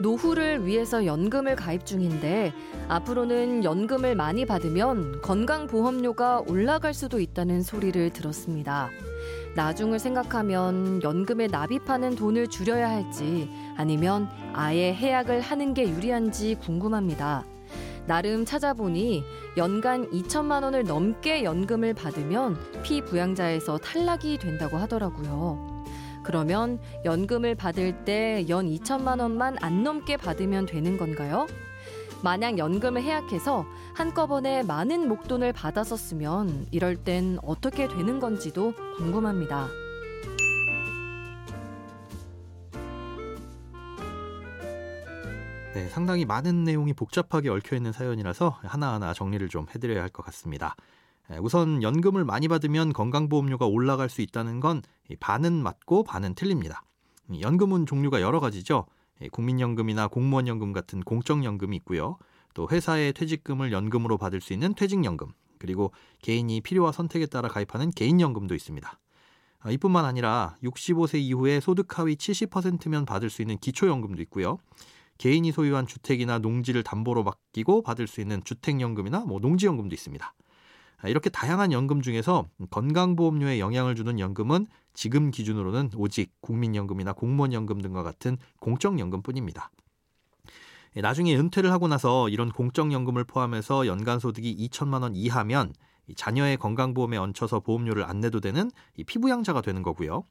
노후를 위해서 연금을 가입 중인데 앞으로는 연금을 많이 받으면 건강보험료가 올라갈 수도 있다는 소리를 들었습니다. 나중을 생각하면 연금에 납입하는 돈을 줄여야 할지 아니면 아예 해약을 하는 게 유리한지 궁금합니다. 나름 찾아보니 연간 2천만 원을 넘게 연금을 받으면 피부양자에서 탈락이 된다고 하더라고요. 그러면 연금을 받을 때 연 2천만 원만 안 넘게 받으면 되는 건가요? 만약 연금을 해약해서 한꺼번에 많은 목돈을 받았었으면 이럴 땐 어떻게 되는 건지도 궁금합니다. 네, 상당히 많은 내용이 복잡하게 얽혀 있는 사연이라서 하나하나 정리를 좀 해드려야 할 것 같습니다. 우선 연금을 많이 받으면 건강보험료가 올라갈 수 있다는 건 반은 맞고 반은 틀립니다. 연금은 종류가 여러 가지죠. 국민연금이나 공무원연금 같은 공적연금이 있고요. 또 회사의 퇴직금을 연금으로 받을 수 있는 퇴직연금, 그리고 개인이 필요와 선택에 따라 가입하는 개인연금도 있습니다. 아, 이뿐만 아니라 65세 이후에 소득 하위 70%면 받을 수 있는 기초연금도 있고요. 개인이 소유한 주택이나 농지를 담보로 맡기고 받을 수 있는 주택연금이나 뭐 농지연금도 있습니다. 아, 이렇게 다양한 연금 중에서 건강보험료에 영향을 주는 연금은 지금 기준으로는 오직 국민연금이나 공무원연금 등과 같은 공적연금뿐입니다. 예, 나중에 은퇴를 하고 나서 이런 공적연금을 포함해서 연간 소득이 2천만 원 이하면 자녀의 건강보험에 얹혀서 보험료를 안 내도 되는 피부양자가 되는 거고요.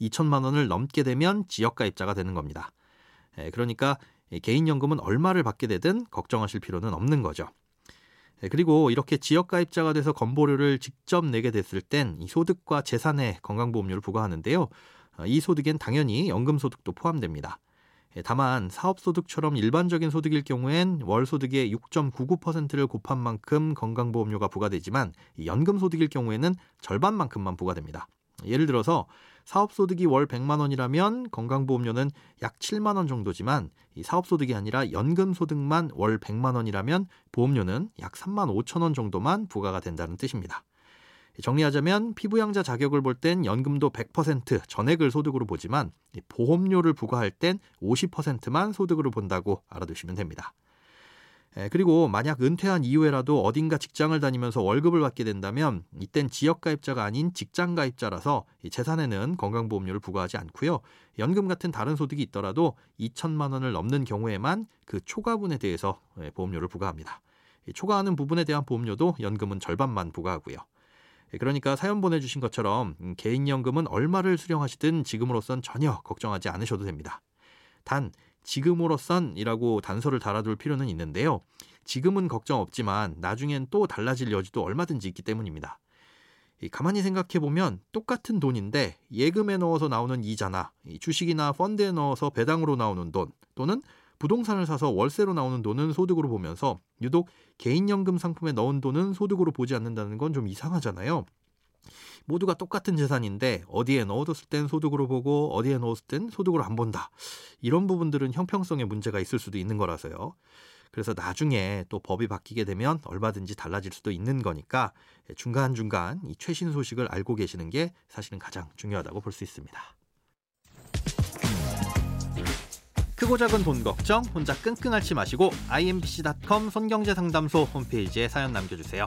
2천만 원을 넘게 되면 지역가입자가 되는 겁니다. 예, 그러니까 개인연금은 얼마를 받게 되든 걱정하실 필요는 없는 거죠. 네, 그리고 이렇게 지역가입자가 돼서 건보료를 직접 내게 됐을 땐 이 소득과 재산에 건강보험료를 부과하는데요. 어, 이 소득엔 당연히 연금소득도 포함됩니다. 예, 다만 사업소득처럼 일반적인 소득일 경우엔 월소득의 6.99%를 곱한 만큼 건강보험료가 부과되지만 연금소득일 경우에는 절반만큼만 부과됩니다. 예를 들어서 사업소득이 월 100만 원이라면 건강보험료는 약 7만 원 정도지만 이 사업소득이 아니라 연금소득만 월 100만 원이라면 보험료는 약 3만 5천 원 정도만 부과가 된다는 뜻입니다. 정리하자면 피부양자 자격을 볼 땐 연금도 100% 전액을 소득으로 보지만 보험료를 부과할 땐 50%만 소득으로 본다고 알아두시면 됩니다. 그리고 만약 은퇴한 이후에라도 어딘가 직장을 다니면서 월급을 받게 된다면 이땐 지역가입자가 아닌 직장가입자라서 재산에는 건강보험료를 부과하지 않고요. 연금 같은 다른 소득이 있더라도 2천만 원을 넘는 경우에만 그 초과분에 대해서 보험료를 부과합니다. 초과하는 부분에 대한 보험료도 연금은 절반만 부과하고요. 그러니까 사연 보내주신 것처럼 개인연금은 얼마를 수령하시든 지금으로선 전혀 걱정하지 않으셔도 됩니다. 단 지금으로선이라고 단서를 달아둘 필요는 있는데요. 지금은 걱정 없지만 나중엔 또 달라질 여지도 얼마든지 있기 때문입니다. 가만히 생각해 보면 똑같은 돈인데 예금에 넣어서 나오는 이자나 주식이나 펀드에 넣어서 배당으로 나오는 돈 또는 부동산을 사서 월세로 나오는 돈은 소득으로 보면서 유독 개인연금 상품에 넣은 돈은 소득으로 보지 않는다는 건 좀 이상하잖아요. 모두가 똑같은 재산인데 어디에 넣어뒀을 땐 소득으로 보고 어디에 넣었을 땐 소득으로 안 본다. 이런 부분들은 형평성에 문제가 있을 수도 있는 거라서요. 그래서 나중에 또 법이 바뀌게 되면 얼마든지 달라질 수도 있는 거니까 중간중간 이 최신 소식을 알고 계시는 게 사실은 가장 중요하다고 볼 수 있습니다. 크고 작은 돈 걱정 혼자 끙끙 앓지 마시고 imbc.com 손경제상담소 홈페이지에 사연 남겨주세요.